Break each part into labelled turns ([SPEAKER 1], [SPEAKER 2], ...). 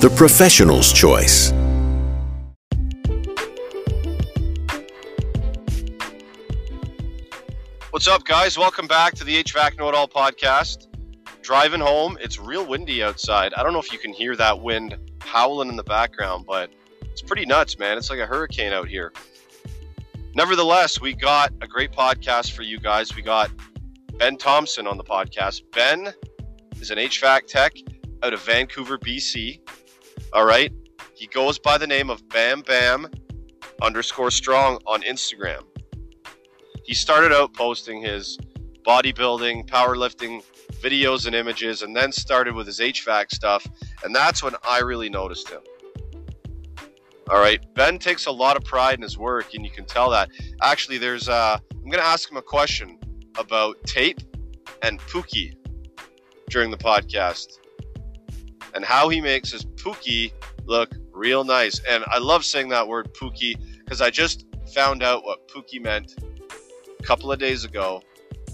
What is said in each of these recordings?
[SPEAKER 1] the professional's choice.
[SPEAKER 2] What's up, guys? Welcome back to the HVAC Know It All podcast. Driving home, it's real windy outside. I don't know if you can hear that wind howling in the background, but it's pretty nuts, man. It's like a hurricane out here. Nevertheless, we got a great podcast for you guys. We got Ben Thompson on the podcast. Ben is an HVAC tech out of Vancouver, BC. All right. He goes by the name of Bam Bam underscore strong on Instagram. He started out posting his bodybuilding, powerlifting videos and images, and then started with his HVAC stuff. And that's when I really noticed him. All right. Ben takes a lot of pride in his work, and you can tell that. Actually, there's, uh, I'm going to ask him a question about tape and Pookie during the podcast and how he makes his Pookie look real nice. And I love saying that word Pookie because I just found out what Pookie meant a couple of days ago.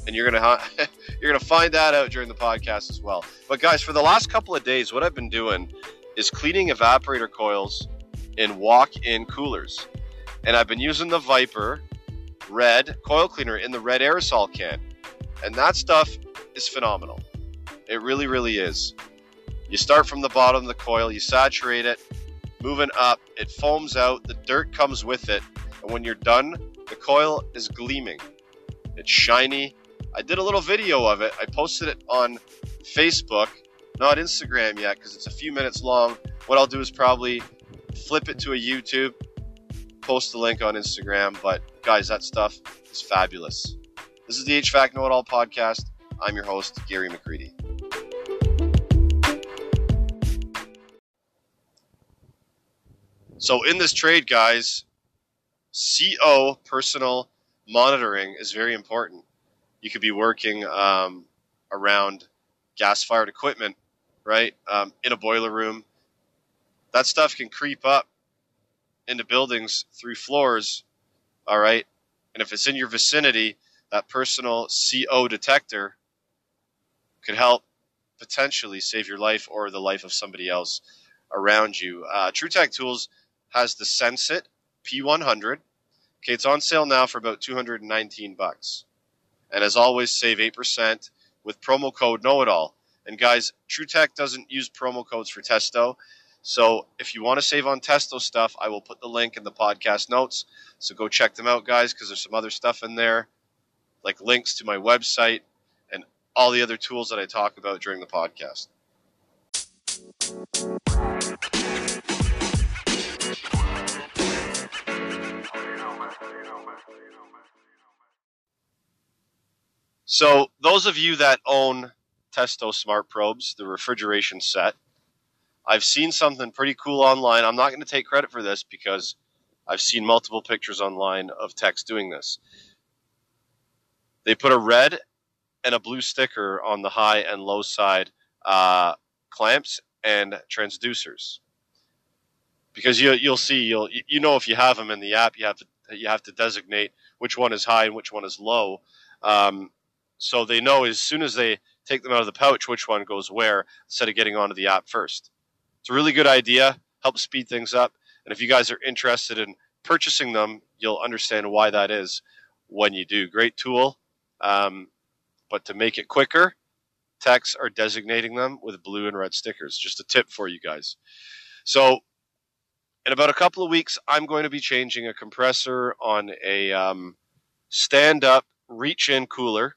[SPEAKER 2] And you're gonna you're gonna find that out during the podcast as well. But guys, for the last couple of days, what I've been doing is cleaning evaporator coils in walk-in coolers, and I've been using the Viper red coil cleaner in the red aerosol can, and that stuff is phenomenal. It really, really is. You start from the bottom of the coil, you saturate it, moving up, it foams out, the dirt comes with it, and when you're done, the coil is gleaming. It's shiny. I did a little video of it. I posted it on Facebook, not Instagram yet because it's a few minutes long. What I'll do is probably flip it to a YouTube, post the link on Instagram. But guys, that stuff is fabulous. This is the HVAC Know It All podcast. I'm your host, Gary McCreadie. So, in this trade, guys, CO personal monitoring is very important. You could be working um, around gas fired equipment, right? Um, in a boiler room. That stuff can creep up into buildings through floors, all right? And if it's in your vicinity, that personal CO detector could help potentially save your life or the life of somebody else around you. Uh, TruTech Tools has the Sensit P100. Okay, it's on sale now for about 219 bucks. And as always, save 8% with promo code Know It All. And guys, TruTech doesn't use promo codes for Testo. So if you want to save on Testo stuff, I will put the link in the podcast notes. So go check them out, guys, because there's some other stuff in there, like links to my website and all the other tools that I talk about during the podcast. So those of you that own Testo Smart Probes, the refrigeration set, I've seen something pretty cool online. I'm not going to take credit for this because I've seen multiple pictures online of techs doing this. They put a red and a blue sticker on the high and low side uh, clamps and transducers because you you'll see you'll you know if you have them in the app you have to you have to designate which one is high and which one is low um, so they know as soon as they take them out of the pouch which one goes where instead of getting onto the app first. It's a really good idea helps speed things up and if you guys are interested in purchasing them you'll understand why that is when you do. Great tool um, but to make it quicker techs are designating them with blue and red stickers. Just a tip for you guys. So in about a couple of weeks, I'm going to be changing a compressor on a um, stand up reach in cooler,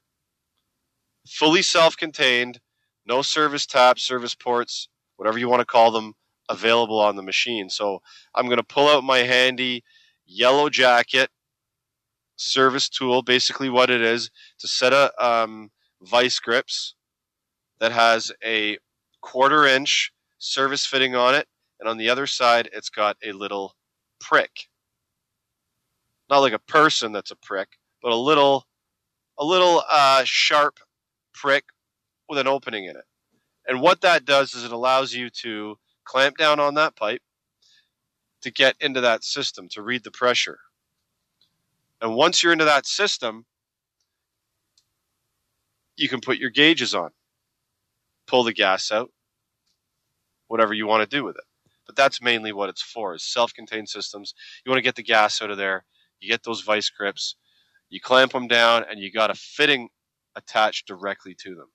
[SPEAKER 2] fully self contained, no service taps, service ports, whatever you want to call them, available on the machine. So I'm going to pull out my handy yellow jacket service tool, basically what it is, to set a um, vice grips that has a quarter inch service fitting on it and on the other side, it's got a little prick. Not like a person that's a prick, but a little, a little uh, sharp prick with an opening in it. And what that does is it allows you to clamp down on that pipe to get into that system, to read the pressure. And once you're into that system, you can put your gauges on, pull the gas out, whatever you want to do with it. But that's mainly what it's for is self-contained systems. You want to get the gas out of there. You get those vice grips, you clamp them down, and you got a fitting attached directly to them.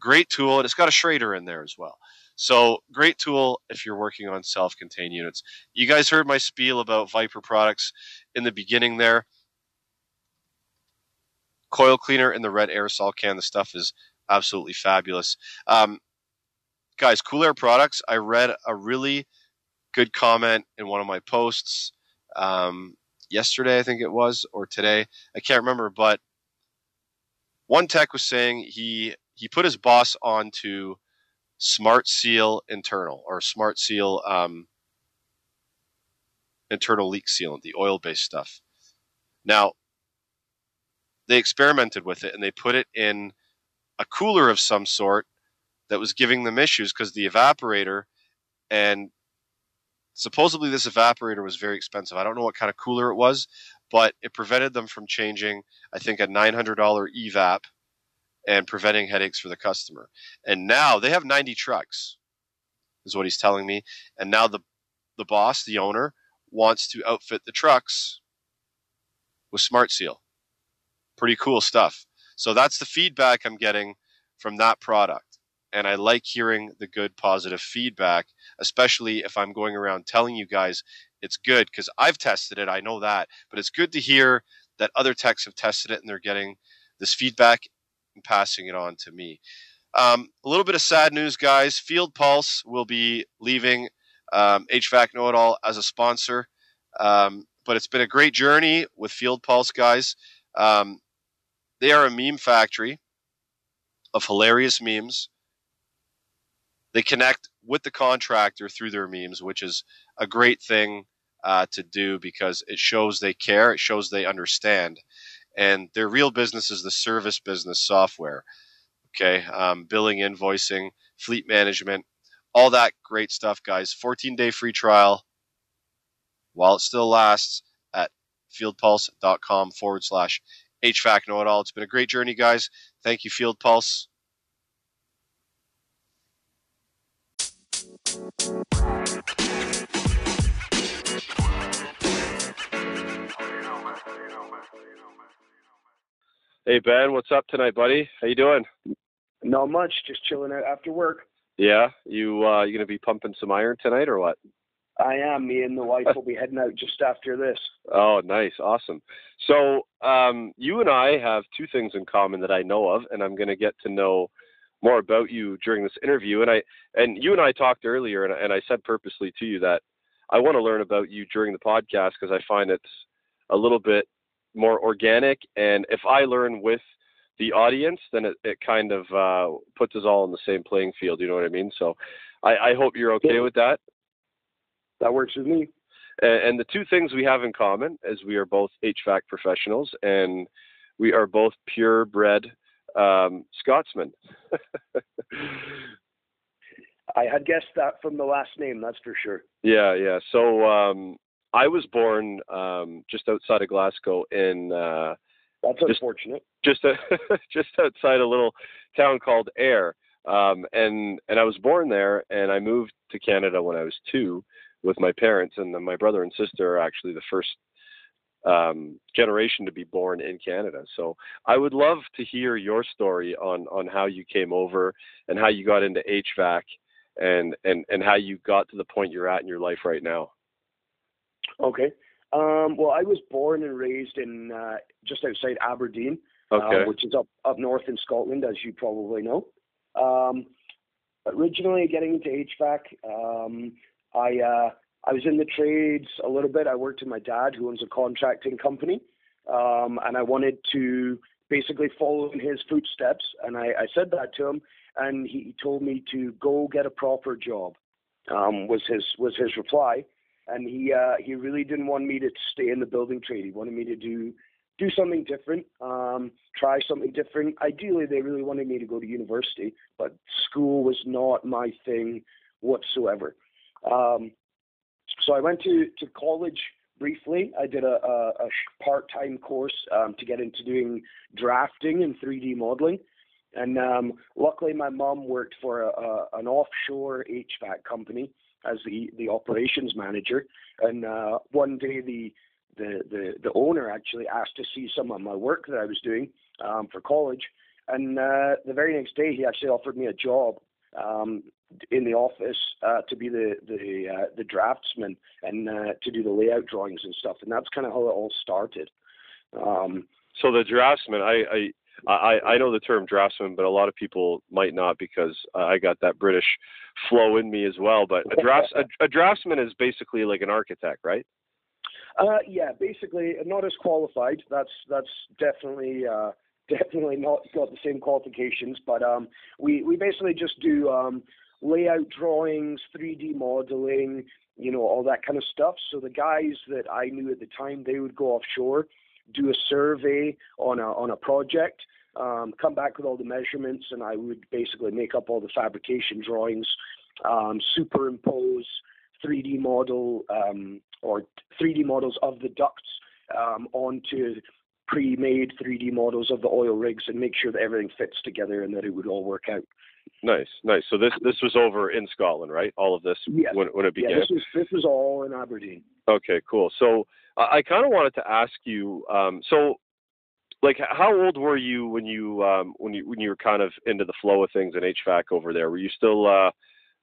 [SPEAKER 2] Great tool, and it's got a Schrader in there as well. So great tool if you're working on self-contained units. You guys heard my spiel about Viper products in the beginning there. Coil cleaner in the red aerosol can. The stuff is absolutely fabulous. Um, guys, Cool Air products. I read a really good comment in one of my posts um, yesterday, I think it was, or today. I can't remember, but one tech was saying he he put his boss onto Smart Seal internal or Smart Seal um, internal leak sealant, the oil based stuff. Now, they experimented with it and they put it in a cooler of some sort that was giving them issues because the evaporator and supposedly this evaporator was very expensive. I don't know what kind of cooler it was, but it prevented them from changing, I think, a $900 evap and preventing headaches for the customer. And now they have 90 trucks, is what he's telling me. And now the the boss, the owner, wants to outfit the trucks with Smart Seal. Pretty cool stuff. So that's the feedback I'm getting from that product. And I like hearing the good positive feedback, especially if I'm going around telling you guys it's good because I've tested it. I know that. But it's good to hear that other techs have tested it and they're getting this feedback and passing it on to me. Um, a little bit of sad news, guys. Field Pulse will be leaving um, HVAC Know It All as a sponsor. Um, but it's been a great journey with Field Pulse, guys. Um, they are a meme factory of hilarious memes. They connect with the contractor through their memes, which is a great thing uh, to do because it shows they care, it shows they understand and their real business is the service business software. Okay, um, billing, invoicing, fleet management, all that great stuff, guys. 14 day free trial while it still lasts at fieldpulse.com forward slash HVAC know it all. It's been a great journey, guys. Thank you, Field Pulse. Hey Ben, what's up tonight, buddy? How you doing?
[SPEAKER 3] Not much, just chilling out after work.
[SPEAKER 2] Yeah, you uh, you gonna be pumping some iron tonight or what?
[SPEAKER 3] I am. Me and the wife will be heading out just after this.
[SPEAKER 2] Oh, nice, awesome. So um, you and I have two things in common that I know of, and I'm gonna get to know more about you during this interview. And I and you and I talked earlier, and, and I said purposely to you that I want to learn about you during the podcast because I find it's a little bit more organic. And if I learn with the audience, then it, it kind of uh, puts us all in the same playing field. You know what I mean? So I, I hope you're okay with that.
[SPEAKER 3] That works with me.
[SPEAKER 2] And, and the two things we have in common is we are both HVAC professionals and we are both purebred um, Scotsmen.
[SPEAKER 3] I had guessed that from the last name, that's for sure.
[SPEAKER 2] Yeah, yeah. So um, I was born um, just outside of Glasgow in. Uh,
[SPEAKER 3] That's just, unfortunate.
[SPEAKER 2] Just a, just outside a little town called Ayr, um, and and I was born there, and I moved to Canada when I was two with my parents, and my brother and sister are actually the first um, generation to be born in Canada. So I would love to hear your story on on how you came over and how you got into HVAC and and and how you got to the point you're at in your life right now.
[SPEAKER 3] Okay. Um, well, I was born and raised in uh, just outside Aberdeen,
[SPEAKER 2] uh, okay.
[SPEAKER 3] uh, which is up up north in Scotland, as you probably know. Um, originally, getting into HVAC, um, I uh, I was in the trades a little bit. I worked with my dad, who owns a contracting company, um, and I wanted to basically follow in his footsteps. And I, I said that to him, and he told me to go get a proper job. um, was his was his reply, and he uh, he really didn't want me to stay in the building trade. He wanted me to do do something different, um, try something different. Ideally, they really wanted me to go to university, but school was not my thing whatsoever. Um, so I went to, to college briefly. I did a, a, a part time course um, to get into doing drafting and 3D modeling. And um, luckily, my mom worked for a, a, an offshore HVAC company as the, the operations manager. And uh, one day, the, the, the, the owner actually asked to see some of my work that I was doing um, for college. And uh, the very next day, he actually offered me a job um, in the office uh, to be the the uh, the draftsman and uh, to do the layout drawings and stuff. And that's kind of how it all started. Um,
[SPEAKER 2] so the draftsman, I, I I, know the term draftsman, but a lot of people might not because I got that British flow in me as well. But a drafts a, a draftsman is basically like an architect, right?
[SPEAKER 3] Uh, yeah, basically not as qualified. That's that's definitely uh, definitely not got the same qualifications. But um, we we basically just do um, layout drawings, 3D modeling, you know, all that kind of stuff. So the guys that I knew at the time, they would go offshore do a survey on a on a project, um, come back with all the measurements, and I would basically make up all the fabrication drawings, um, superimpose 3D model um, or 3D models of the ducts um, onto pre-made 3D models of the oil rigs and make sure that everything fits together and that it would all work out.
[SPEAKER 2] Nice, nice. So this this was over in Scotland, right? All of this
[SPEAKER 3] yes.
[SPEAKER 2] when when it began.
[SPEAKER 3] Yeah, this was this was all in Aberdeen.
[SPEAKER 2] Okay, cool. So I, I kind of wanted to ask you. Um, so, like, how old were you when you um, when you when you were kind of into the flow of things in HVAC over there? Were you still uh,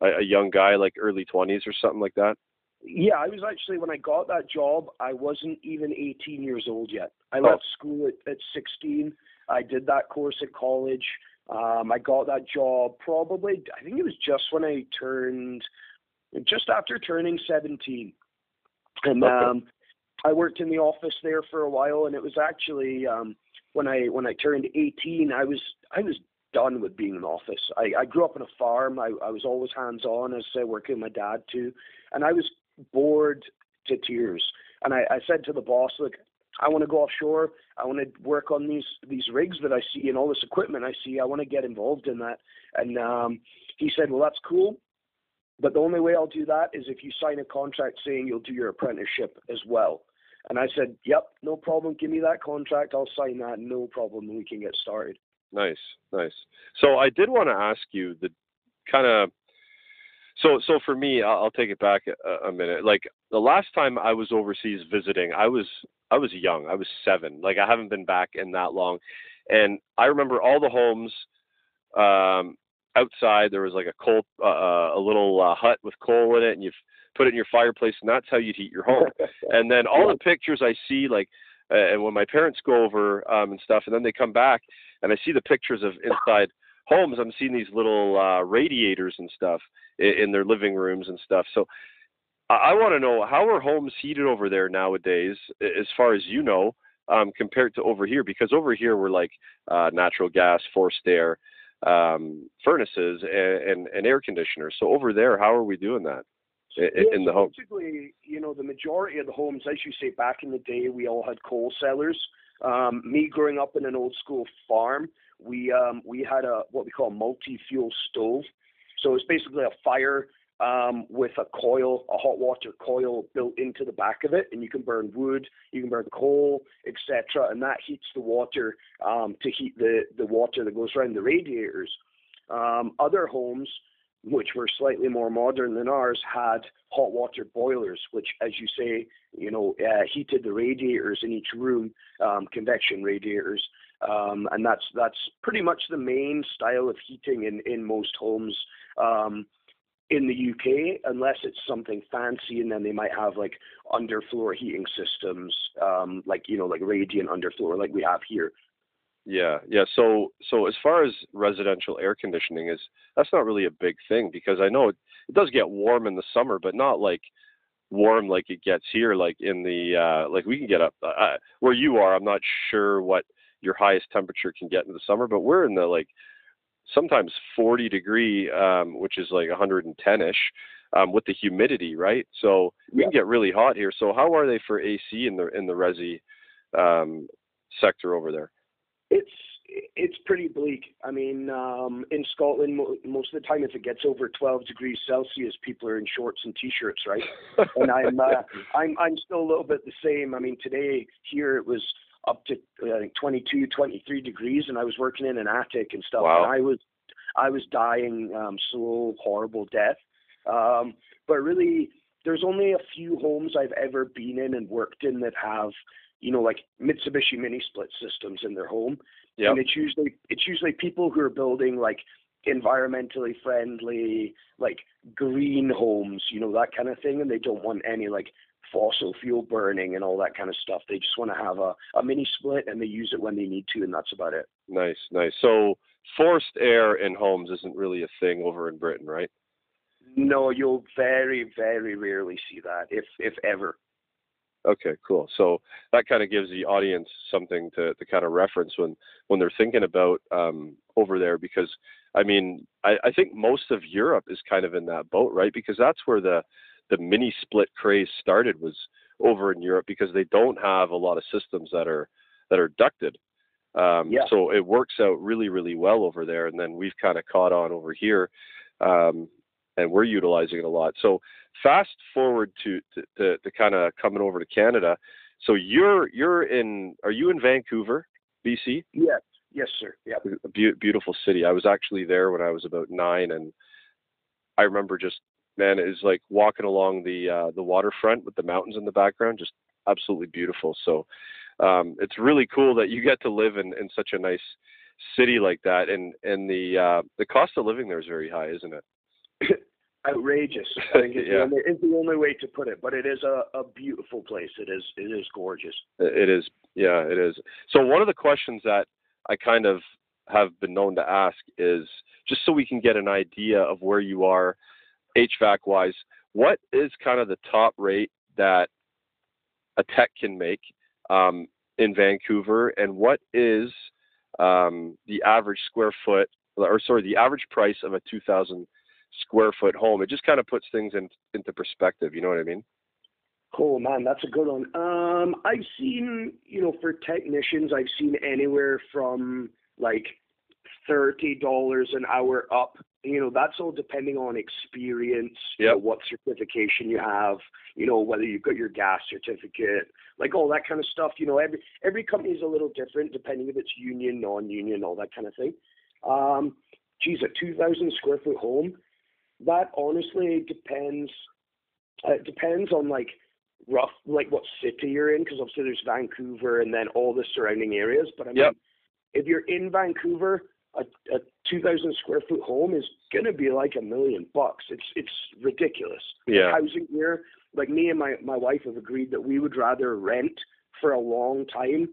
[SPEAKER 2] a, a young guy, like early twenties or something like that?
[SPEAKER 3] Yeah, I was actually when I got that job, I wasn't even 18 years old yet. I oh. left school at, at 16. I did that course at college. Um, I got that job probably, I think it was just when I turned, just after turning 17. And um, I worked in the office there for a while, and it was actually um, when I when I turned 18, I was I was done with being in office. I, I grew up on a farm. I, I was always hands on, as I working with my dad too, and I was bored to tears. And I, I said to the boss, look, I want to go offshore. I want to work on these these rigs that I see and all this equipment I see. I want to get involved in that. And um, he said, well, that's cool. But the only way I'll do that is if you sign a contract saying you'll do your apprenticeship as well. And I said, yep, no problem. Give me that contract. I'll sign that. No problem. We can get started.
[SPEAKER 2] Nice, nice. So I did want to ask you the kind of so so for me I'll, take it back a, a, minute like the last time i was overseas visiting i was i was young i was seven like i haven't been back in that long and i remember all the homes um outside there was like a coal uh, uh, a little uh, hut with coal in it and you put it in your fireplace and that's how you'd heat your home and then all the pictures i see like uh, and when my parents go over um and stuff and then they come back and i see the pictures of inside homes, I'm seeing these little uh, radiators and stuff in, in, their living rooms and stuff. So I, I want to know how are homes heated over there nowadays, as far as you know, um, compared to over here? Because over here we're like uh, natural gas, forced air, um, furnaces, and, and, and, air conditioners. So over there, how are we doing that? In,
[SPEAKER 3] yeah,
[SPEAKER 2] in the home.
[SPEAKER 3] Basically, you know, the majority of the homes, as you say, back in the day, we all had coal cellars. Um, me growing up in an old school farm, we um, we had a what we call a multi-fuel stove. So it's basically a fire um, with a coil, a hot water coil built into the back of it, and you can burn wood, you can burn coal, etc., and that heats the water um, to heat the the water that goes around the radiators. Um, other homes, which were slightly more modern than ours, had hot water boilers, which, as you say, you know, uh, heated the radiators in each room, um, convection radiators, um, and that's that's pretty much the main style of heating in in most homes um, in the UK, unless it's something fancy, and then they might have like underfloor heating systems, um, like you know, like radiant underfloor, like we have here.
[SPEAKER 2] Yeah, yeah. So, so as far as residential air conditioning is, that's not really a big thing because I know it, it does get warm in the summer, but not like warm like it gets here. Like in the, uh, like we can get up uh, where you are. I'm not sure what your highest temperature can get in the summer, but we're in the like sometimes 40 degree, um, which is like 110 ish um, with the humidity, right? So we can get really hot here. So how are they for AC in the in the resi um, sector over there?
[SPEAKER 3] It's it's pretty bleak. I mean, um, in Scotland, mo- most of the time, if it gets over 12 degrees Celsius, people are in shorts and t-shirts, right? and I'm, uh, I'm, I'm still a little bit the same. I mean, today here it was up to I think 22, 23 degrees, and I was working in an attic and stuff,
[SPEAKER 2] Wow.
[SPEAKER 3] and I was, I was dying um, slow, horrible death. Um, but really, there's only a few homes I've ever been in and worked in that have, you know, like Mitsubishi mini split systems in their home
[SPEAKER 2] Yeah.
[SPEAKER 3] and it's usually it's usually people who are building like environmentally friendly like green homes you know that kind of thing and they don't want any like fossil fuel burning and all that kind of stuff they just want to have a, a mini split and they use it when they need to and that's about it
[SPEAKER 2] Nice, nice. So forced air in homes isn't really a thing over in Britain, right?
[SPEAKER 3] no you'll very very rarely see that if if ever
[SPEAKER 2] Okay, cool. So that kind of gives the audience something to, to kind of reference when, when they're thinking about um, over there because I mean I, I think most of Europe is kind of in that boat, right? Because that's where the the mini split craze started was over in Europe because they don't have a lot of systems that are that are ducted. Um,
[SPEAKER 3] Yeah.
[SPEAKER 2] So it works out really really well over there, and then we've kind of caught on over here, um, and we're utilizing it a lot. So fast forward to to, to, to kind of coming over to Canada. So you're you're in are you in Vancouver, BC?
[SPEAKER 3] yes yes sir yeah
[SPEAKER 2] A beau- beautiful city. I was actually there when I was about nine, and I remember just man, it was like walking along the uh, the waterfront with the mountains in the background, just absolutely beautiful. So um, it's really cool that you get to live in, in such a nice city like that, and and the uh, the cost of living there is very high, isn't it?
[SPEAKER 3] outrageous i think is,
[SPEAKER 2] Yeah.
[SPEAKER 3] the only, is the only way to put it but it is a, a beautiful place it is it is gorgeous
[SPEAKER 2] It is, yeah, it is. So one of the questions that I kind of have been known to ask is just so we can get an idea of where you are HVAC wise, what is kind of the top rate that a tech can make um, in Vancouver, and what is um, the average square foot, or sorry, the average price of a 2,000 square foot home? It just kind of puts things in, into perspective. You know what I mean?
[SPEAKER 3] Cool, man, that's a good one. Um, I've seen, you know, for technicians, I've seen anywhere from like thirty dollars an hour up. You know, that's all depending on experience, you know, what certification you have, you know, whether you've got your gas certificate, like all that kind of stuff. You know, every every company is a little different depending if it's union, non-union, all that kind of thing. Um, geez, a two thousand square foot home, that honestly depends. Uh, it depends on like rough like what city you're in because obviously there's Vancouver and then all the surrounding areas. But I mean,
[SPEAKER 2] Yep.
[SPEAKER 3] if you're in Vancouver, a, a 2,000 square foot home is gonna be like a million bucks. It's it's ridiculous.
[SPEAKER 2] Yeah.
[SPEAKER 3] Housing here, like me and my my wife have agreed that we would rather rent for a long time.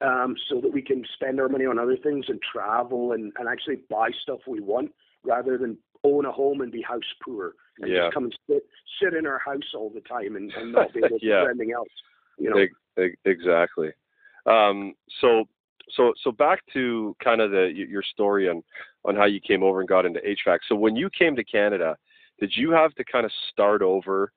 [SPEAKER 3] Um, so that we can spend our money on other things and travel and, and actually buy stuff we want rather than own a home and be house poor and
[SPEAKER 2] Yeah.
[SPEAKER 3] just come and sit sit in our house all the time and, and not be able to
[SPEAKER 2] Yeah.
[SPEAKER 3] do anything else. You know,
[SPEAKER 2] Ex- ex- Exactly. Um, so, so, so back to kind of the your story on on how you came over and got into HVAC. So, when you came to Canada, did you have to kind of start over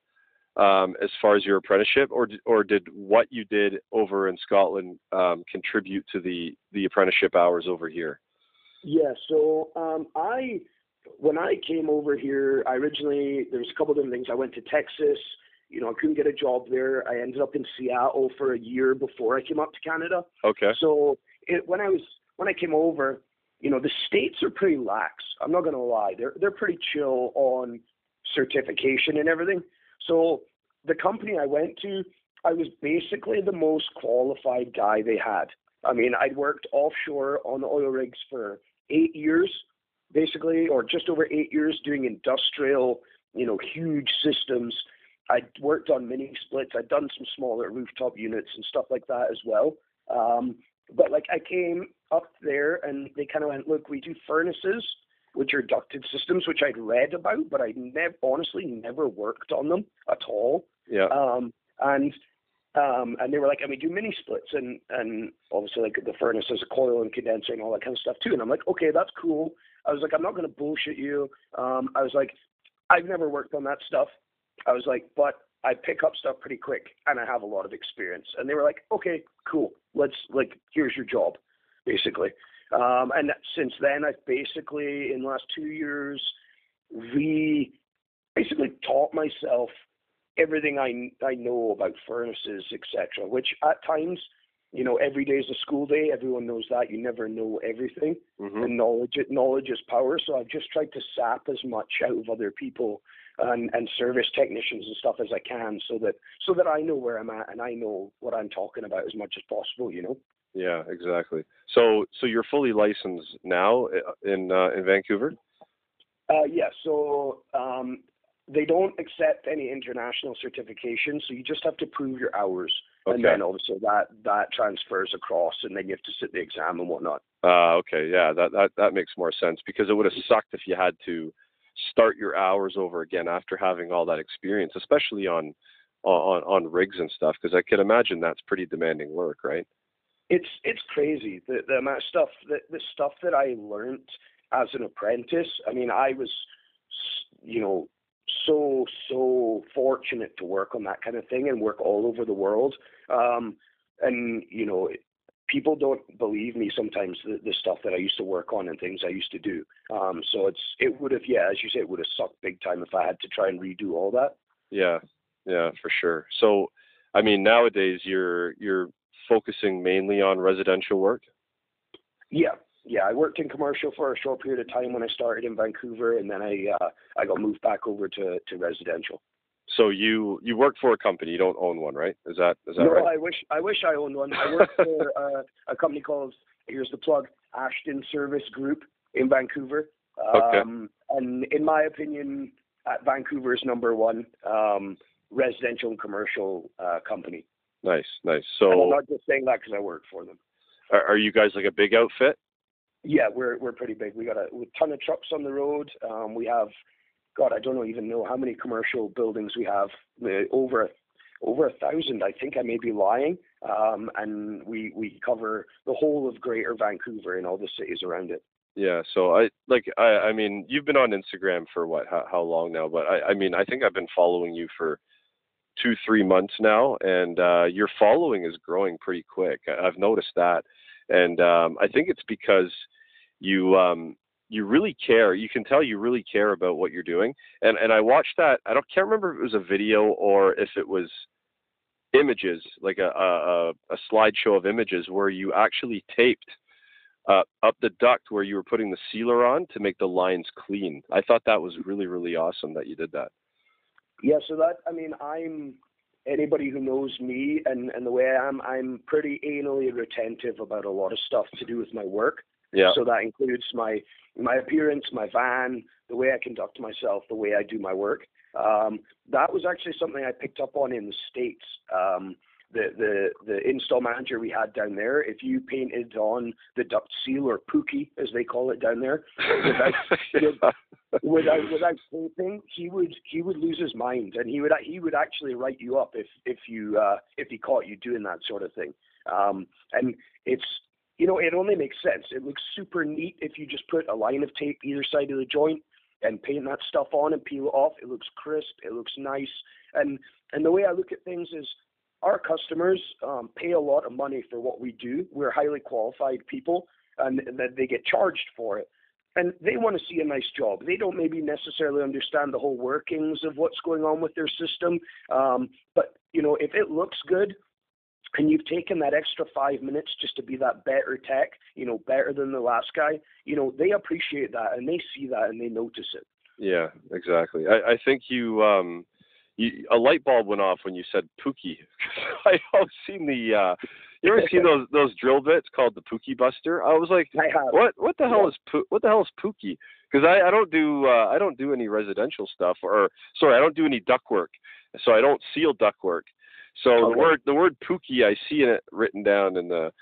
[SPEAKER 2] um, as far as your apprenticeship, or did, or did what you did over in Scotland um, contribute to the the apprenticeship hours over here?
[SPEAKER 3] Yeah, so um, I when I came over here, I originally there was a couple of different things. I went to Texas. You know, I couldn't get a job there. I ended up in Seattle for a year before I came up to Canada.
[SPEAKER 2] Okay.
[SPEAKER 3] So it, when I was when I came over, you know, the states are pretty lax. I'm not gonna lie. They're they're pretty chill on certification and everything. So the company I went to, I was basically the most qualified guy they had. I mean, I'd worked offshore on oil rigs for eight years, basically, or just over eight years doing industrial, you know, huge systems. I'd worked on mini splits. I'd done some smaller rooftop units and stuff like that as well. Um, but like I came up there and they kind of went, look, we do furnaces, which are ducted systems, which I'd read about, but I never, honestly, never worked on them at all.
[SPEAKER 2] Yeah.
[SPEAKER 3] Um, and um, and they were like, and we do mini splits, and and obviously like the furnace has a coil and condenser and all that kind of stuff too. And I'm like, okay, that's cool. I was like, I'm not going to bullshit you. Um, I was like, I've never worked on that stuff. I was like, but I pick up stuff pretty quick and I have a lot of experience. And they were like, okay, cool. Let's like, here's your job, basically. Um, and since then, I've basically in the last two years re basically taught myself everything I I know about furnaces, etc. Which at times, you know, every day is a school day. Everyone knows that. You never know everything,
[SPEAKER 2] hmm
[SPEAKER 3] and knowledge knowledge is power. So I've just tried to sap as much out of other people and and service technicians and stuff as I can, so that so that I know where I'm at and I know what I'm talking about as much as possible. You know.
[SPEAKER 2] Yeah, exactly. So so you're fully licensed now uh, in uh, in Vancouver.
[SPEAKER 3] Uh, yeah, so um, they don't accept any international certification, so you just have to prove your hours, and then obviously that that transfers across, and then you have to sit the exam and whatnot.
[SPEAKER 2] Uh, okay, yeah, that, that that makes more sense because it would have sucked if you had to start your hours over again after having all that experience, especially on on on rigs and stuff. Because I can imagine that's pretty demanding work, right?
[SPEAKER 3] It's it's crazy the the amount of stuff that the stuff that I learned as an apprentice. I mean, I was, you know, so so fortunate to work on that kind of thing and work all over the world. Um, and you know, people don't believe me sometimes the, the stuff that I used to work on and things I used to do. Um, so it's it would have yeah, as you say, it would have sucked big time if I had to try and redo all that.
[SPEAKER 2] Yeah, yeah, for sure. So, I mean, nowadays you're you're focusing mainly on residential work.
[SPEAKER 3] Yeah, yeah. I worked in commercial for a short period of time when I started in Vancouver, and then I uh, I got moved back over to, to residential.
[SPEAKER 2] So you you work for a company, you don't own one, right? Is that is that
[SPEAKER 3] no,
[SPEAKER 2] right?
[SPEAKER 3] I wish I wish I owned one. I work for uh, a company called here's the plug Ashton Service Group in Vancouver.
[SPEAKER 2] Okay.
[SPEAKER 3] Um, and in my opinion, at Vancouver's number one um, residential and commercial uh, company.
[SPEAKER 2] Nice, nice.
[SPEAKER 3] and I'm not just saying that because I work for them.
[SPEAKER 2] are, are you guys like a big outfit?
[SPEAKER 3] Yeah, we're we're pretty big. We got a, a ton of trucks on the road. Um, we have, God, I don't know, even know how many commercial buildings we have. Uh, over over a thousand, I think I may be lying. Um, and we we cover the whole of Greater Vancouver and all the cities around it.
[SPEAKER 2] Yeah, so I like I I mean you've been on Instagram for what how, how long now? But I I mean I think I've been following you for two three months now, and uh, your following is growing pretty quick. I, I've noticed that, and um, I think it's because you um you really care. You can tell you really care about what you're doing, and and I watched that. I don't can't remember if it was a video or if it was images like a a, a slideshow of images where you actually taped uh, up the duct where you were putting the sealer on to make the lines clean. I thought that was really, really awesome that you did that.
[SPEAKER 3] Yeah, so that I mean, I'm anybody who knows me and and the way I am, I'm pretty anally retentive about a lot of stuff to do with my work.
[SPEAKER 2] Yeah.
[SPEAKER 3] So that includes my my appearance, my van, the way I conduct myself, the way I do my work. Um, that was actually something I picked up on in the states. Um, the the the install manager we had down there, if you painted on the duct seal or pookie as they call it down there, without without without painting, he would he would lose his mind, and he would he would actually write you up if if you uh, if he caught you doing that sort of thing. Um, and it's you know it only makes sense. It looks super neat if you just put a line of tape either side of the joint and paint that stuff on and peel it off. It looks crisp. It looks nice. And and the way I look at things is our customers um, pay a lot of money for what we do. We're highly qualified people, and that they get charged for it. And they want to see a nice job. They don't maybe necessarily understand the whole workings of what's going on with their system. Um, but you know, if it looks good, and you've taken that extra five minutes just to be that better tech, you know, better than the last guy, you know, they appreciate that and they see that and they notice it.
[SPEAKER 2] Yeah, exactly. I, I think you um you, a light bulb went off when you said Pookie. I always seen the uh you ever seen those those drill bits called the Pookie Buster? I was like, what what the hell
[SPEAKER 3] Yeah.
[SPEAKER 2] is Poo- what the hell is Pookie? Because I I don't do uh, I don't do any residential stuff or sorry I don't do any duck work, so I don't seal duck work. So the word the word Pookie I see it written down in the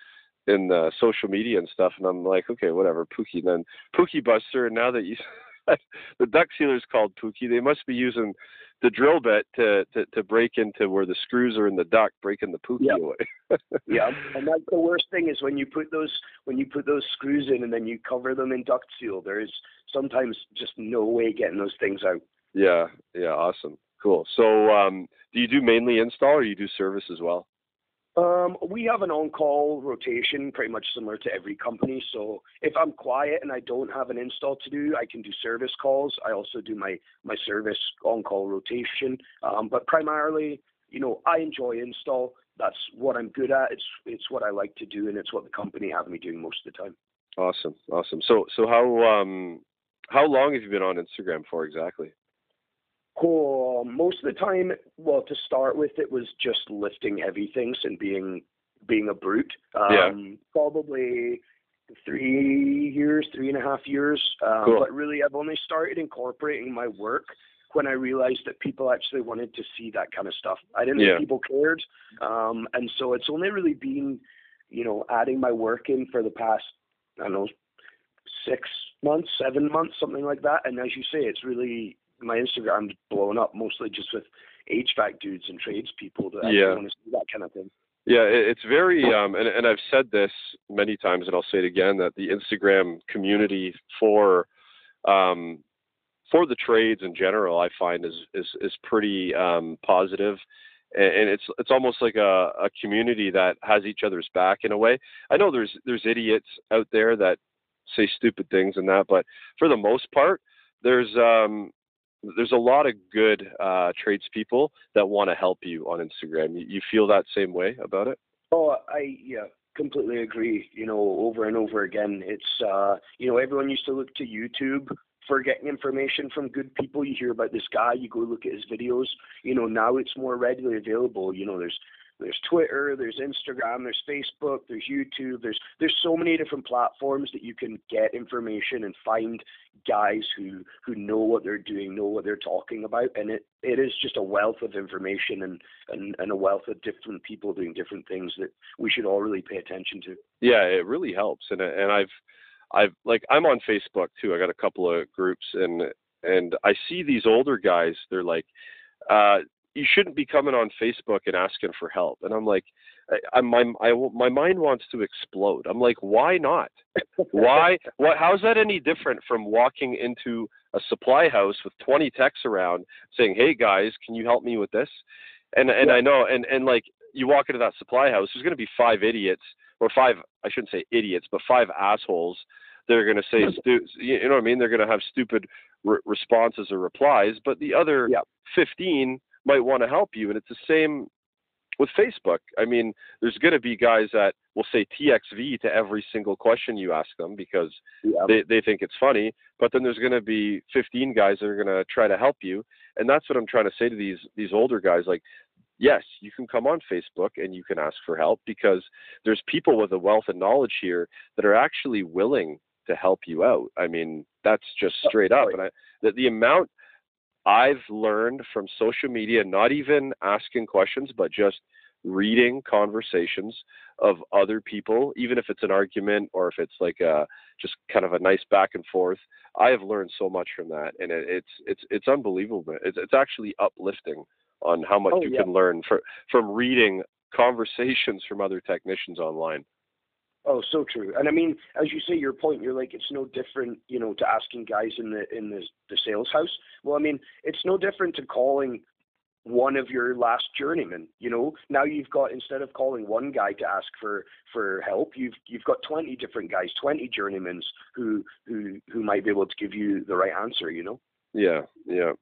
[SPEAKER 2] in the social media and stuff, and I'm like, okay, whatever, Pookie. Then Pookie Buster, and now that you the duct sealer's called Pookie, they must be using the drill bit to, to to break into where the screws are in the duct, breaking the Pookie
[SPEAKER 3] Yep.
[SPEAKER 2] away.
[SPEAKER 3] Yeah, and that's the worst thing is when you put those when you put those screws in and then you cover them in duct seal. There's sometimes just no way getting those things out.
[SPEAKER 2] Yeah, yeah, awesome, cool. So, um, do you do mainly install, or you do service as well?
[SPEAKER 3] Um, we have an on-call rotation, pretty much similar to every company. So if I'm quiet and I don't have an install to do, I can do service calls. I also do my my service on-call rotation. Um, but primarily, you know, I enjoy install. That's what I'm good at. It's it's what I like to do, and it's what the company have me doing most of the time.
[SPEAKER 2] Awesome, awesome. So so how um how long have you been on Instagram for exactly?
[SPEAKER 3] Cool. Most of the time, well, to start with, it was just lifting heavy things and being being a brute. Um,
[SPEAKER 2] Yeah.
[SPEAKER 3] Probably three years, three and a half years. Um,
[SPEAKER 2] Cool.
[SPEAKER 3] But really, I've only started incorporating my work when I realized that people actually wanted to see that kind of stuff. I didn't
[SPEAKER 2] Yeah.
[SPEAKER 3] think people cared, um, and so it's only really been, you know, adding my work in for the past, I don't know, six months, seven months, something like that. And as you say, it's really my Instagram's blown up mostly just with HVAC dudes and tradespeople that
[SPEAKER 2] Yeah.
[SPEAKER 3] want to see that kind of thing.
[SPEAKER 2] Yeah, it's very, um, and, and I've said this many times, and I'll say it again, that the Instagram community for um, for the trades in general, I find is is is pretty um, positive, and, and it's it's almost like a, a community that has each other's back in a way. I know there's there's idiots out there that say stupid things and that, but for the most part, there's um, there's a lot of good uh, tradespeople that want to help you on Instagram. You, you feel that same way about it?
[SPEAKER 3] Oh, I yeah, completely agree. You know, over and over again, it's uh, you know, everyone used to look to YouTube for getting information from good people. You hear about this guy, you go look at his videos. You know, now it's more readily available. You know, there's there's Twitter, there's Instagram, there's Facebook, there's YouTube, there's there's so many different platforms that you can get information and find guys who who know what they're doing, know what they're talking about, and it it is just a wealth of information and and, and a wealth of different people doing different things that we should all really pay attention to.
[SPEAKER 2] Yeah, it really helps. And and I've I've like I'm on Facebook too. I got a couple of groups and and I see these older guys. They're like, uh, you shouldn't be coming on Facebook and asking for help. And I'm like, I, I my I, my mind wants to explode. I'm like, why not? Why? What? How's that any different from walking into a supply house with 20 techs around saying, "Hey guys, can you help me with this?" And and
[SPEAKER 3] Yeah.
[SPEAKER 2] I know, and and like you walk into that supply house, there's going to be five idiots or five. I shouldn't say idiots, but five assholes. They're going to say, hmm. stu- you know what I mean? They're going to have stupid re- responses or replies, but the other
[SPEAKER 3] Yeah.
[SPEAKER 2] 15 might want to help you, and it's the same with Facebook. I mean, there's going to be guys that will say TXV to every single question you ask them because
[SPEAKER 3] Yeah.
[SPEAKER 2] they, they think it's funny. But then there's going to be 15 guys that are going to try to help you, and that's what I'm trying to say to these these older guys. Like, yes, you can come on Facebook and you can ask for help because there's people with a wealth of knowledge here that are actually willing to help you out. I mean, that's just straight up. And I, the, the amount I've learned from social media, not even asking questions, but just reading conversations of other people, even if it's an argument or if it's like a just kind of a nice back and forth. I have learned so much from that, and it, it's it's it's unbelievable. It's it's actually uplifting on how much
[SPEAKER 3] Oh,
[SPEAKER 2] you
[SPEAKER 3] yeah.
[SPEAKER 2] can learn for, from reading conversations from other technicians online.
[SPEAKER 3] Oh, so true. And I mean, as you say, your point, you're like, it's no different, you know, to asking guys in the in the the sales house. Well, I mean, it's no different to calling one of your last journeymen. You know, now you've got instead of calling one guy to ask for for help, you've you've got twenty different guys, twenty journeymans who who who might be able to give you the right answer. You know.
[SPEAKER 2] Yeah, yeah,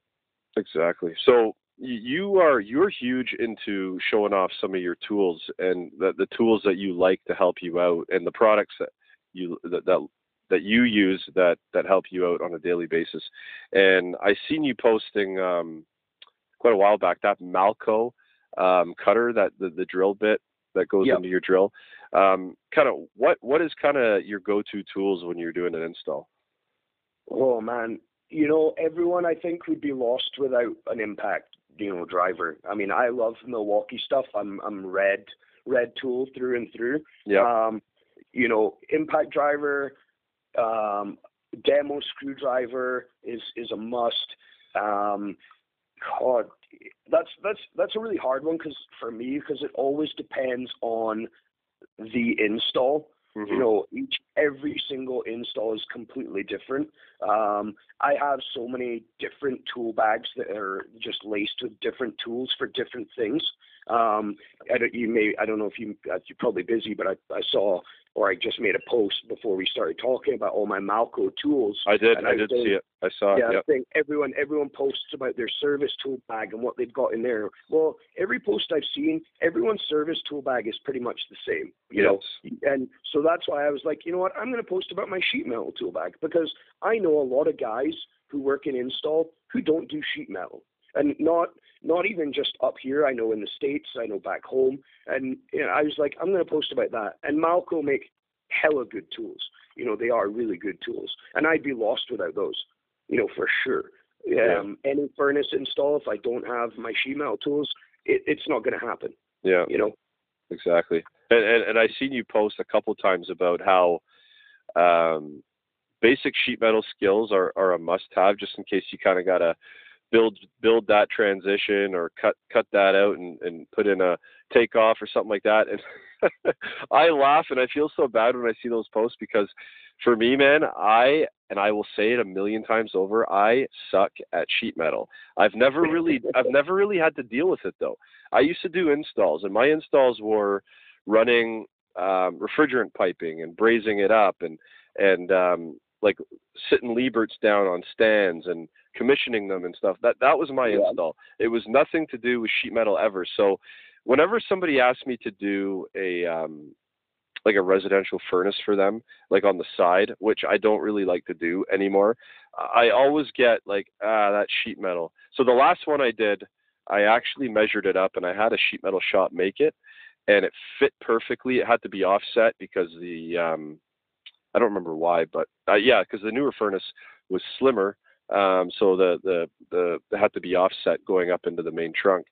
[SPEAKER 2] exactly. So you are you're huge into showing off some of your tools and the the tools that you like to help you out and the products that you that that, that you use that that help you out on a daily basis. And I seen you posting um, quite a while back that Malco um, cutter that the, the drill bit that goes
[SPEAKER 3] Yep.
[SPEAKER 2] into your drill. Um, kind of what what is kind of your go-to tools when you're doing an install?
[SPEAKER 3] Oh man, you know, everyone I think would be lost without an impact, you know, driver. I mean, I love Milwaukee stuff. I'm I'm red red tool through and through.
[SPEAKER 2] Yeah.
[SPEAKER 3] Um, you know, impact driver, um, demo screwdriver is is a must. Um, God, that's that's that's a really hard one because for me, because it always depends on the install. Mm-hmm. You know, each every single install is completely different. Um, I have so many different tool bags that are just laced with different tools for different things. Um, I don't, you may I don't know if you uh, you're probably busy, but I, I saw or I just made a post before we started talking about all my Malco tools.
[SPEAKER 2] I did. I, I did see it. I saw
[SPEAKER 3] yeah,
[SPEAKER 2] it. Yeah. I
[SPEAKER 3] think everyone everyone posts about their service tool bag and what they've got in there. Well, every post I've seen, everyone's service tool bag is pretty much the same. You yes. know, and so that's why I was like, you know what, I'm going to post about my sheet metal tool bag because I know a lot of guys who work in install who don't do sheet metal and not not even just up here. I know in the states, I know back home, and you know, I was like, I'm going to post about that. And Malco make hella good tools. You know, they are really good tools, and I'd be lost without those. You know, for sure. Um, yeah. Any furnace install, if I don't have my sheet metal tools, it, it's not going to happen.
[SPEAKER 2] Yeah.
[SPEAKER 3] You know.
[SPEAKER 2] Exactly. And, and and I seen you post a couple times about how um, basic sheet metal skills are, are a must have just in case you kind of got to build build that transition or cut cut that out and, and put in a takeoff or something like that. And I laugh and I feel so bad when I see those posts because for me, man, I and I will say it a million times over, I suck at sheet metal. I've never really I've never really had to deal with it though. I used to do installs and my installs were running um, refrigerant piping and brazing it up and and um, like sitting Lieberts down on stands and commissioning them and stuff. That that was my yeah. install. It was nothing to do with sheet metal ever. So whenever somebody asked me to do a um, like a residential furnace for them, like on the side, which I don't really like to do anymore, I always get like ah that sheet metal. So the last one I did, I actually measured it up and I had a sheet metal shop make it, and it fit perfectly. It had to be offset because the um, I don't remember why, but uh, yeah, because the newer furnace was slimmer um, so the, the the the had to be offset going up into the main trunk.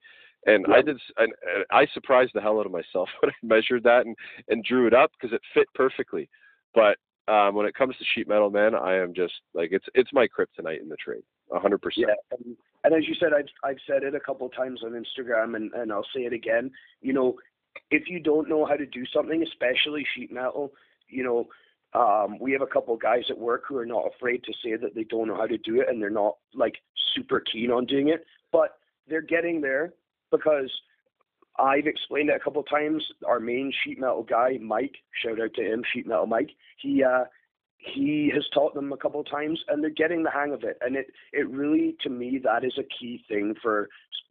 [SPEAKER 2] And I did, and, and I surprised the hell out of myself when I measured that and and drew it up because it fit perfectly. But um, when it comes to sheet metal, man, I am just like it's it's my kryptonite in the trade, a hundred percent.
[SPEAKER 3] Yeah, and, and as you said, I've I've said it a couple of times on Instagram, and and I'll say it again. You know, if you don't know how to do something, especially sheet metal, you know, um, we have a couple of guys at work who are not afraid to say that they don't know how to do it and they're not like super keen on doing it, but they're getting there because I've explained it a couple of times. Our main sheet metal guy, Mike, shout out to him, sheet metal Mike. He uh, he has taught them a couple of times and they're getting the hang of it. And it it really, to me, that is a key thing for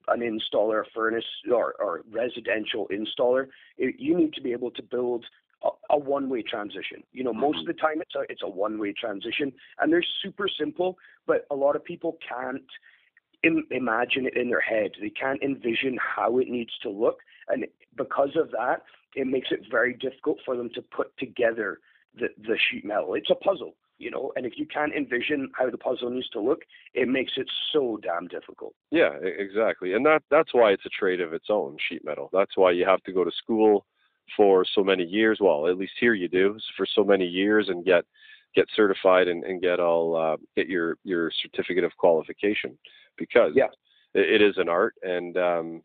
[SPEAKER 3] an installer, furnace or, or residential installer. It, you need to be able to build a, a one-way transition. You know, most of the mm-hmm. time it's a it's a one-way transition, and they're super simple, but a lot of people can't Im- imagine it in their head. They can't envision how it needs to look, and because of that, it makes it very difficult for them to put together the the sheet metal. It's a puzzle, you know, and if you can't envision how the puzzle needs to look, it makes it so damn difficult.
[SPEAKER 2] Yeah, exactly, and that that's why it's a trade of its own, sheet metal. That's why you have to go to school for so many years. Well, at least here you do for so many years and get get certified and, and get all uh, get your your certificate of qualification because
[SPEAKER 3] yeah.
[SPEAKER 2] it, it is an art and um,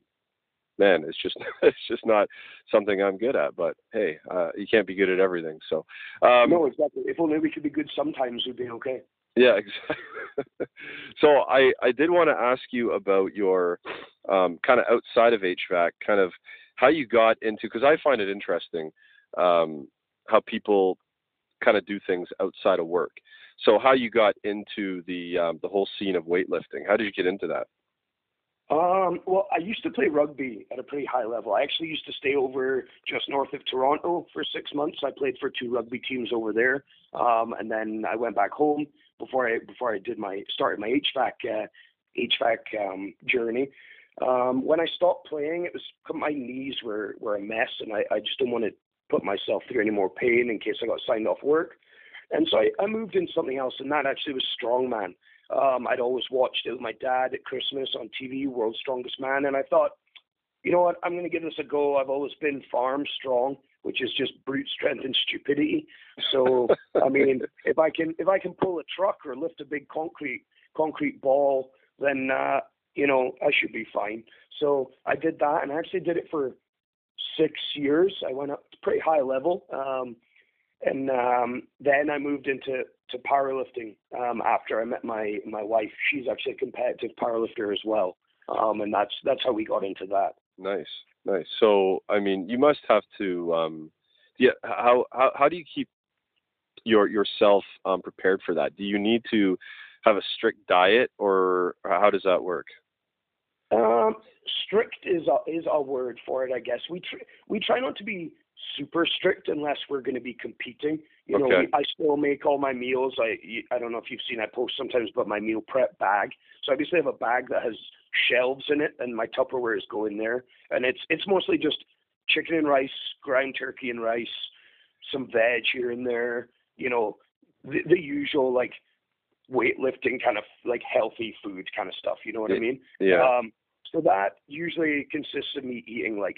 [SPEAKER 2] man, it's just it's just not something I'm good at. But hey, uh, you can't be good at everything. So
[SPEAKER 3] um, no, exactly. If only we could be good sometimes, we'd be okay.
[SPEAKER 2] Yeah, exactly. so I I did want to ask you about your um, kind of outside of HVAC, kind of how you got into because I find it interesting um, how people kind of do things outside of work. So how you got into the um, the whole scene of weightlifting? How did you get into that?
[SPEAKER 3] Um, well, I used to play rugby at a pretty high level. I actually used to stay over just north of Toronto for six months. I played for two rugby teams over there, um, and then I went back home before I before I did my started my HVAC uh, HVAC um, journey. Um, when I stopped playing, it was my knees were, were a mess, and I, I just didn't want to put myself through any more pain in case I got signed off work. And so I, I moved into something else, and that actually was strongman. Um, I'd always watched it with my dad at Christmas on TV, World's Strongest Man, and I thought, you know what, I'm going to give this a go. I've always been farm strong, which is just brute strength and stupidity. So, I mean, if I can if I can pull a truck or lift a big concrete concrete ball, then uh, you know, I should be fine. So I did that and I actually did it for six years. I went up to pretty high level. Um, and um, then I moved into to powerlifting um, after I met my my wife. She's actually a competitive powerlifter as well, um, and that's that's how we got into that.
[SPEAKER 2] Nice, nice. So, I mean, you must have to, um, yeah. How how how do you keep your yourself um, prepared for that? Do you need to have a strict diet, or how does that work?
[SPEAKER 3] Um, strict is a, is a word for it, I guess. We tr- we try not to be super strict unless we're going to be competing. You know,
[SPEAKER 2] Okay.
[SPEAKER 3] I still make all my meals. I I don't know if you've seen I post sometimes but my meal prep bag. So I basically have a bag that has shelves in it, and my Tupperware is going there, and it's it's mostly just chicken and rice, ground turkey and rice, some veg here and there. You know, the, the usual like weightlifting kind of like healthy food kind of stuff. You know what I mean?
[SPEAKER 2] Yeah.
[SPEAKER 3] Um, so that usually consists of me eating like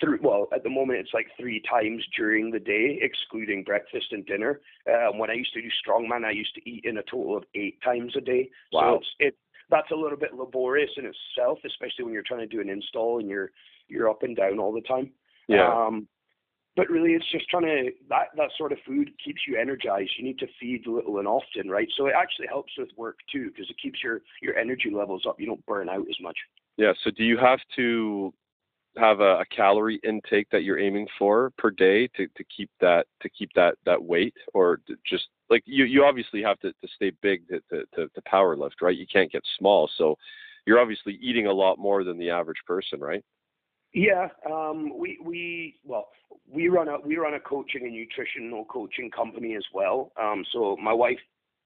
[SPEAKER 3] three. Well, at the moment it's like three times during the day, excluding breakfast and dinner. Um, when I used to do strongman, I used to eat in a total of eight times a day.
[SPEAKER 2] Wow.
[SPEAKER 3] So it's it that's a little bit laborious in itself, especially when you're trying to do an install and you're you're up and down all the time.
[SPEAKER 2] yeah.
[SPEAKER 3] Um, but really, it's just trying to that that sort of food keeps you energized. You need to feed little and often, right? So it actually helps with work too, because it keeps your your energy levels up. You don't burn out as much.
[SPEAKER 2] Yeah. So do you have to have a, a calorie intake that you're aiming for per day to, to keep that to keep that that weight, or just like you you obviously have to, to stay big to, to, to, to power lift, right? You can't get small, so you're obviously eating a lot more than the average person, right?
[SPEAKER 3] Yeah, um, we we well we run a we run a coaching and nutritional coaching company as well. Um, so my wife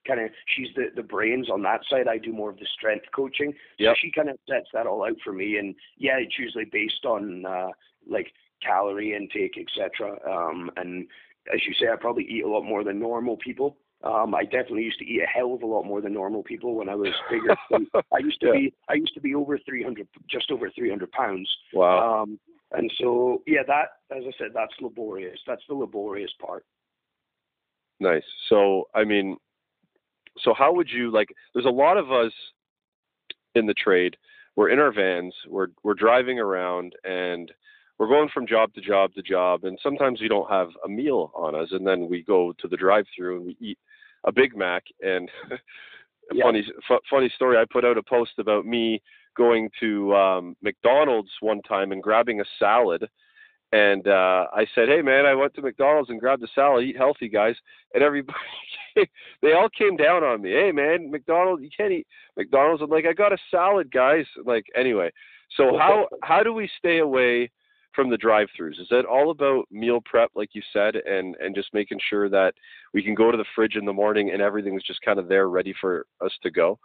[SPEAKER 3] kind of she's the the brains on that side. I do more of the strength coaching.
[SPEAKER 2] Yep.
[SPEAKER 3] So she kind of sets that all out for me. And yeah, it's usually based on uh, like calorie intake, etc. Um, and as you say, I probably eat a lot more than normal people. Um, I definitely used to eat a hell of a lot more than normal people when I was bigger. I used to
[SPEAKER 2] Yeah.
[SPEAKER 3] be I used to be over 300, just over 300 pounds.
[SPEAKER 2] Wow.
[SPEAKER 3] Um, and so, yeah, that, as I said, that's laborious. That's the laborious part.
[SPEAKER 2] Nice. So, I mean, so how would you like? There's a lot of us in the trade. We're in our vans. We're we're driving around, and we're going from job to job to job. And sometimes we don't have a meal on us, and then we go to the drive-through and we eat a Big Mac. And
[SPEAKER 3] Yeah.
[SPEAKER 2] funny f- funny story. I put out a post about me going to um, McDonald's one time and grabbing a salad. And uh, I said, "Hey man, I went to McDonald's and grabbed a salad. Eat healthy, guys." And everybody, they all came down on me. Hey man, McDonald's, you can't eat McDonald's. I'm like, I got a salad, guys. Like anyway, so how how do we stay away from the drive-throughs? Is that all about meal prep, like you said, and and just making sure that we can go to the fridge in the morning and everything's just kind of there, ready for us to go?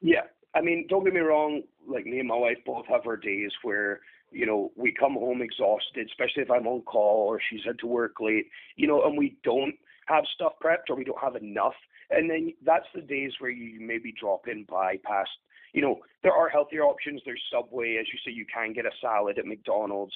[SPEAKER 3] Yeah. I mean, don't get me wrong. Like me and my wife both have our days where, you know, we come home exhausted, especially if I'm on call or she's had to work late, you know, and we don't have stuff prepped or we don't have enough. And then that's the days where you maybe drop in by past, you know, there are healthier options. There's Subway, as you say, you can get a salad at McDonald's.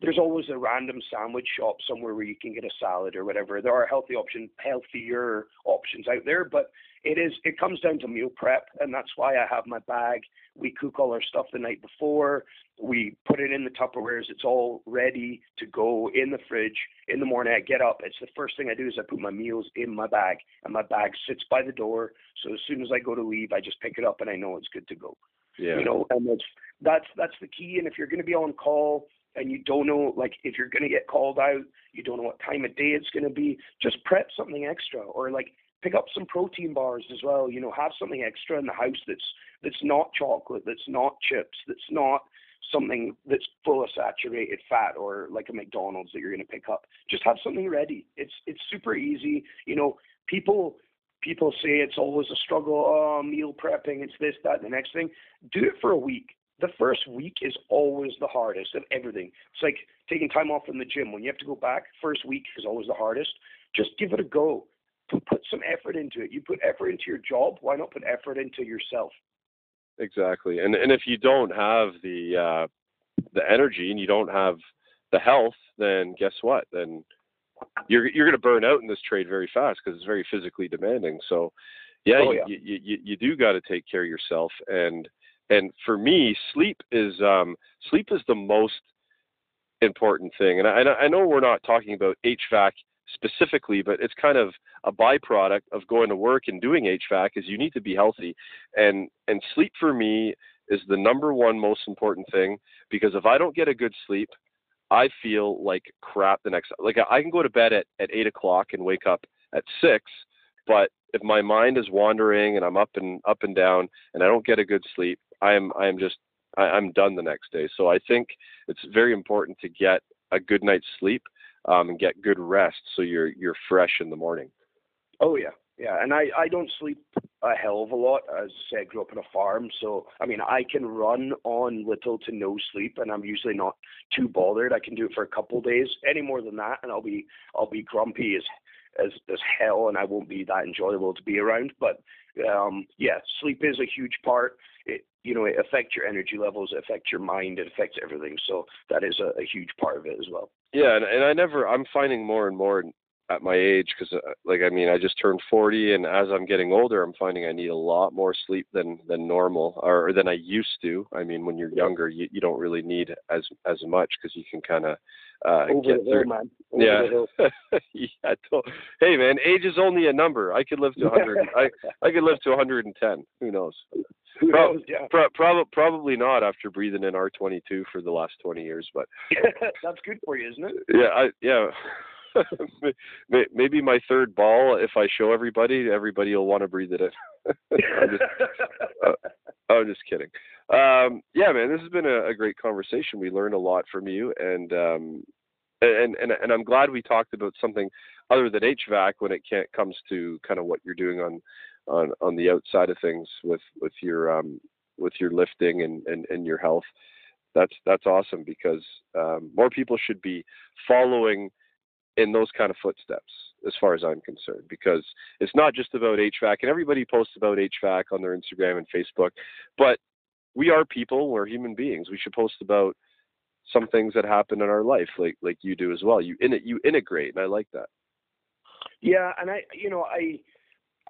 [SPEAKER 3] There's always a random sandwich shop somewhere where you can get a salad or whatever. There are healthy options, healthier options out there, but it is it comes down to meal prep, and that's why I have my bag. We cook all our stuff the night before. We put it in the Tupperwares. It's all ready to go in the fridge. In the morning, I get up. It's the first thing I do is I put my meals in my bag, and my bag sits by the door. So as soon as I go to leave, I just pick it up, and I know it's good to go
[SPEAKER 2] Yeah.
[SPEAKER 3] you know and that's that's that's the key and if you're going to be on call and you don't know like if you're going to get called out you don't know what time of day it's going to be just prep something extra or like pick up some protein bars as well you know have something extra in the house that's that's not chocolate that's not chips that's not something that's full of saturated fat or like a McDonald's that you're going to pick up just have something ready it's it's super easy you know people people say it's always a struggle. Oh, meal prepping, it's this, that, and the next thing. Do it for a week. The first week is always the hardest of everything. It's like taking time off from the gym. When you have to go back, first week is always the hardest. Just give it a go. Put, put some effort into it. You put effort into your job. Why not put effort into yourself?
[SPEAKER 2] Exactly. And and if you don't have the uh, the energy and you don't have the health, then guess what? Then you're you're going to burn out in this trade very fast because it's very physically demanding. So, yeah,
[SPEAKER 3] Oh,
[SPEAKER 2] you. You, you you do got to take care of yourself. And and for me, sleep is um sleep is the most important thing. And I I know we're not talking about HVAC specifically, but it's kind of a byproduct of going to work and doing HVAC is you need to be healthy. And and sleep for me is the number one most important thing because if I don't get a good sleep, I feel like crap the next like I can go to bed at, at eight o'clock and wake up at six, but if my mind is wandering and I'm up and up and down and I don't get a good sleep, I am I am just I, I'm done the next day. So I think it's very important to get a good night's sleep um, and get good rest so you're you're fresh in the morning.
[SPEAKER 3] Oh yeah, yeah, and I I don't sleep a hell of a lot. As I said, grew up on a farm, so I mean I can run on little to no sleep, and I'm usually not too bothered. I can do it for a couple days. Any more than that, and I'll be I'll be grumpy as as as hell, and I won't be that enjoyable to be around. But um, yeah, sleep is a huge part. It you know it affects your energy levels, it affects your mind, it affects everything. So that is a, a huge part of it as well.
[SPEAKER 2] Yeah, and, and I never I'm finding more and more at my age because uh, like i mean i just turned 40 and as i'm getting older i'm finding i need a lot more sleep than than normal or, or than i used to i mean when you're younger you, you don't really need as as much because you can kind of uh,
[SPEAKER 3] Over
[SPEAKER 2] get
[SPEAKER 3] the hill, man. Over
[SPEAKER 2] yeah.
[SPEAKER 3] the hill.
[SPEAKER 2] yeah. to- Hey man, age is only a number. I could live to 100. I I could live to 110. Who knows?
[SPEAKER 3] Who
[SPEAKER 2] Prob-
[SPEAKER 3] knows? Yeah.
[SPEAKER 2] Pro- prob- probably not after breathing in R22 for the last 20 years, but
[SPEAKER 3] That's good for you, isn't it?
[SPEAKER 2] yeah, I yeah. May- Maybe my third ball. If I show everybody, everybody will want to breathe it in. I'm just, I'm just kidding. Um, yeah, man, this has been a, a great conversation. We learned a lot from you, and um, and and and I'm glad we talked about something other than HVAC when it can't, comes to kind of what you're doing on on on the outside of things with with your um, with your lifting and, and and your health. That's that's awesome because um, more people should be following in those kind of footsteps as far as I'm concerned because it's not just about HVAC and everybody posts about HVAC on their Instagram and Facebook, but we are people, we're human beings. We should post about some things that happen in our life like like you do as well. You in it you integrate and I like that.
[SPEAKER 3] Yeah, and I, you know, I,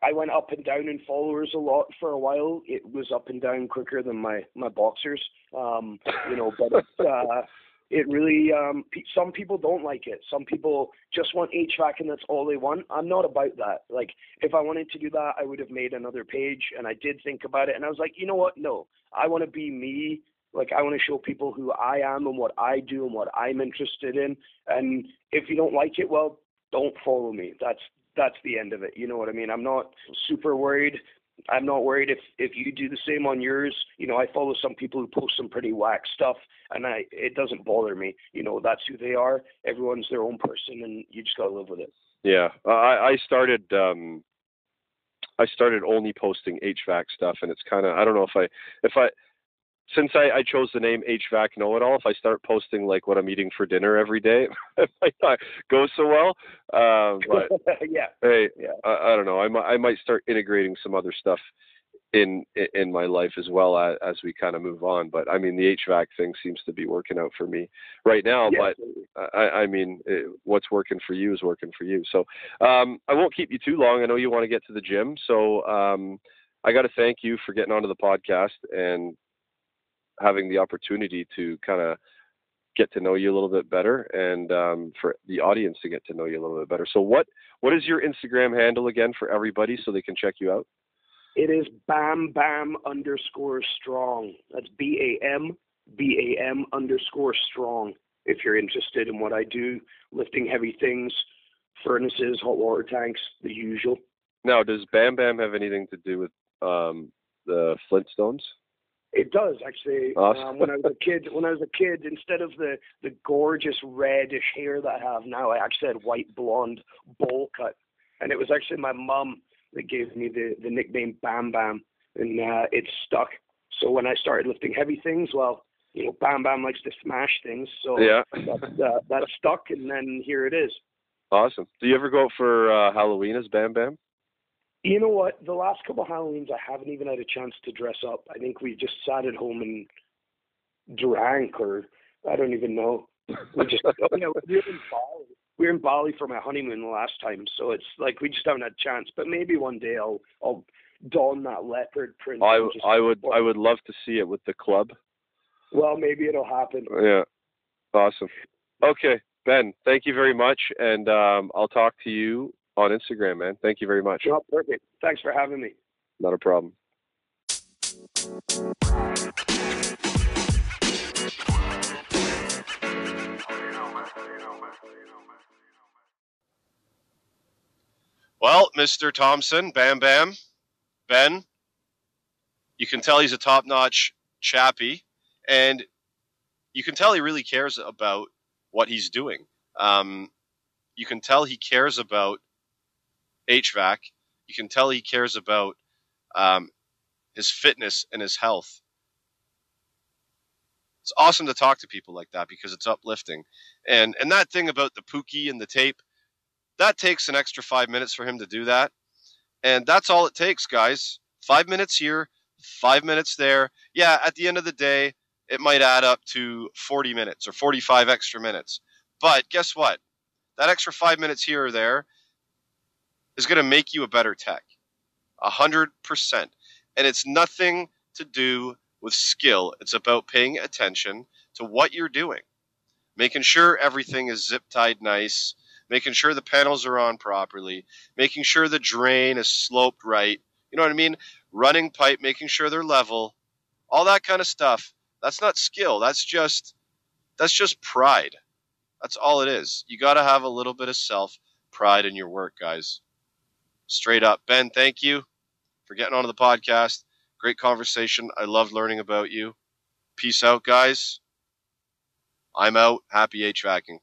[SPEAKER 3] I went up and down in followers a lot for a while. It was up and down quicker than my my boxers, um, you know. But uh, it really, um, some people don't like it. Some people just want HVAC and that's all they want. I'm not about that. Like, if I wanted to do that, I would have made another page. And I did think about it, and I was like, you know what? No, I want to be me. Like, I want to show people who I am and what I do and what I'm interested in. And if you don't like it, well, don't follow me. That's that's the end of it. You know what I mean? I'm not super worried. I'm not worried if if you do the same on yours. You know, I follow some people who post some pretty whack stuff, and I it doesn't bother me. You know, that's who they are. Everyone's their own person, and you just gotta live with it.
[SPEAKER 2] Yeah, I, I started. Um, I started only posting HVAC stuff, and it's kind of I don't know if I if I since I, I chose the name HVAC Know It All. If I start posting like what I'm eating for dinner every day, it might not go so well. Um, but
[SPEAKER 3] yeah,
[SPEAKER 2] hey,
[SPEAKER 3] yeah.
[SPEAKER 2] I, I don't know. I might I might start integrating some other stuff in in my life as well as, as we kind of move on. But I mean, the HVAC thing seems to be working out for me right now.
[SPEAKER 3] Yeah,
[SPEAKER 2] But I, I mean, it, what's working for you is working for you. So um, I won't keep you too long. I know you want to get to the gym, so um, I got to thank you for getting onto the podcast and having the opportunity to kind of get to know you a little bit better and um, for the audience to get to know you a little bit better. So what what is your Instagram handle again for everybody so they can check you out?
[SPEAKER 3] It is Bam Bam underscore Strong. That's B A M B A M underscore Strong. If you're interested in what I do, lifting heavy things, furnaces, hot water tanks, the usual.
[SPEAKER 2] Now, does Bam Bam have anything to do with um, the Flintstones?
[SPEAKER 3] It does actually.
[SPEAKER 2] Awesome.
[SPEAKER 3] Um, when I was a kid, when I was a kid, instead of the the gorgeous reddish hair that I have now, I actually had white blonde bowl cut, and it was actually my mum that gave me the the nickname Bam Bam, and uh, it stuck. So when I started lifting heavy things, well, you know, Bam Bam likes to smash things, so
[SPEAKER 2] Yeah.
[SPEAKER 3] that, uh, that stuck, and then here it is.
[SPEAKER 2] Awesome. Do you ever go out for uh, Halloween as Bam Bam?
[SPEAKER 3] You know what? The last couple of Halloweens, I haven't even had a chance to dress up. I think we just sat at home and drank, or I don't even know. We just, oh, yeah, we were in Bali. We were in Bali for my honeymoon the last time, so it's like we just haven't had a chance. But maybe one day I'll I'll don that leopard print.
[SPEAKER 2] I, I would I would love to see it with the club.
[SPEAKER 3] Well, maybe it'll happen.
[SPEAKER 2] Yeah. Awesome. Okay.
[SPEAKER 4] Ben, thank you very much, and um, I'll talk to you on Instagram, man. Thank you very much.
[SPEAKER 3] No, perfect. Thanks for having me.
[SPEAKER 4] Not a problem.
[SPEAKER 2] Well, Mr. Thompson, Bam Bam, Ben, you can tell he's a top notch chappie, and you can tell he really cares about what he's doing. Um, you can tell he cares about HVAC. You can tell he cares about um, his fitness and his health. It's awesome to talk to people like that because it's uplifting. And and that thing about the Pookie and the tape, that takes an extra five minutes for him to do that. And that's all it takes, guys. Five minutes here, five minutes there. Yeah, at the end of the day, it might add up to 40 minutes or 45 extra minutes. But guess what? That extra five minutes here or there is going to make you a better tech. A hundred percent. And it's nothing to do with skill. It's about paying attention to what you're doing, making sure everything is zip tied nice, making sure the panels are on properly, making sure the drain is sloped right. You know what I mean? Running pipe, making sure they're level, all that kind of stuff. That's not skill. That's just that's just pride. That's all it is. You got to have a little bit of self pride in your work, guys. Straight up. Ben, thank you for getting onto the podcast. Great conversation. I loved learning about you. Peace out, guys. I'm out. Happy HVACing.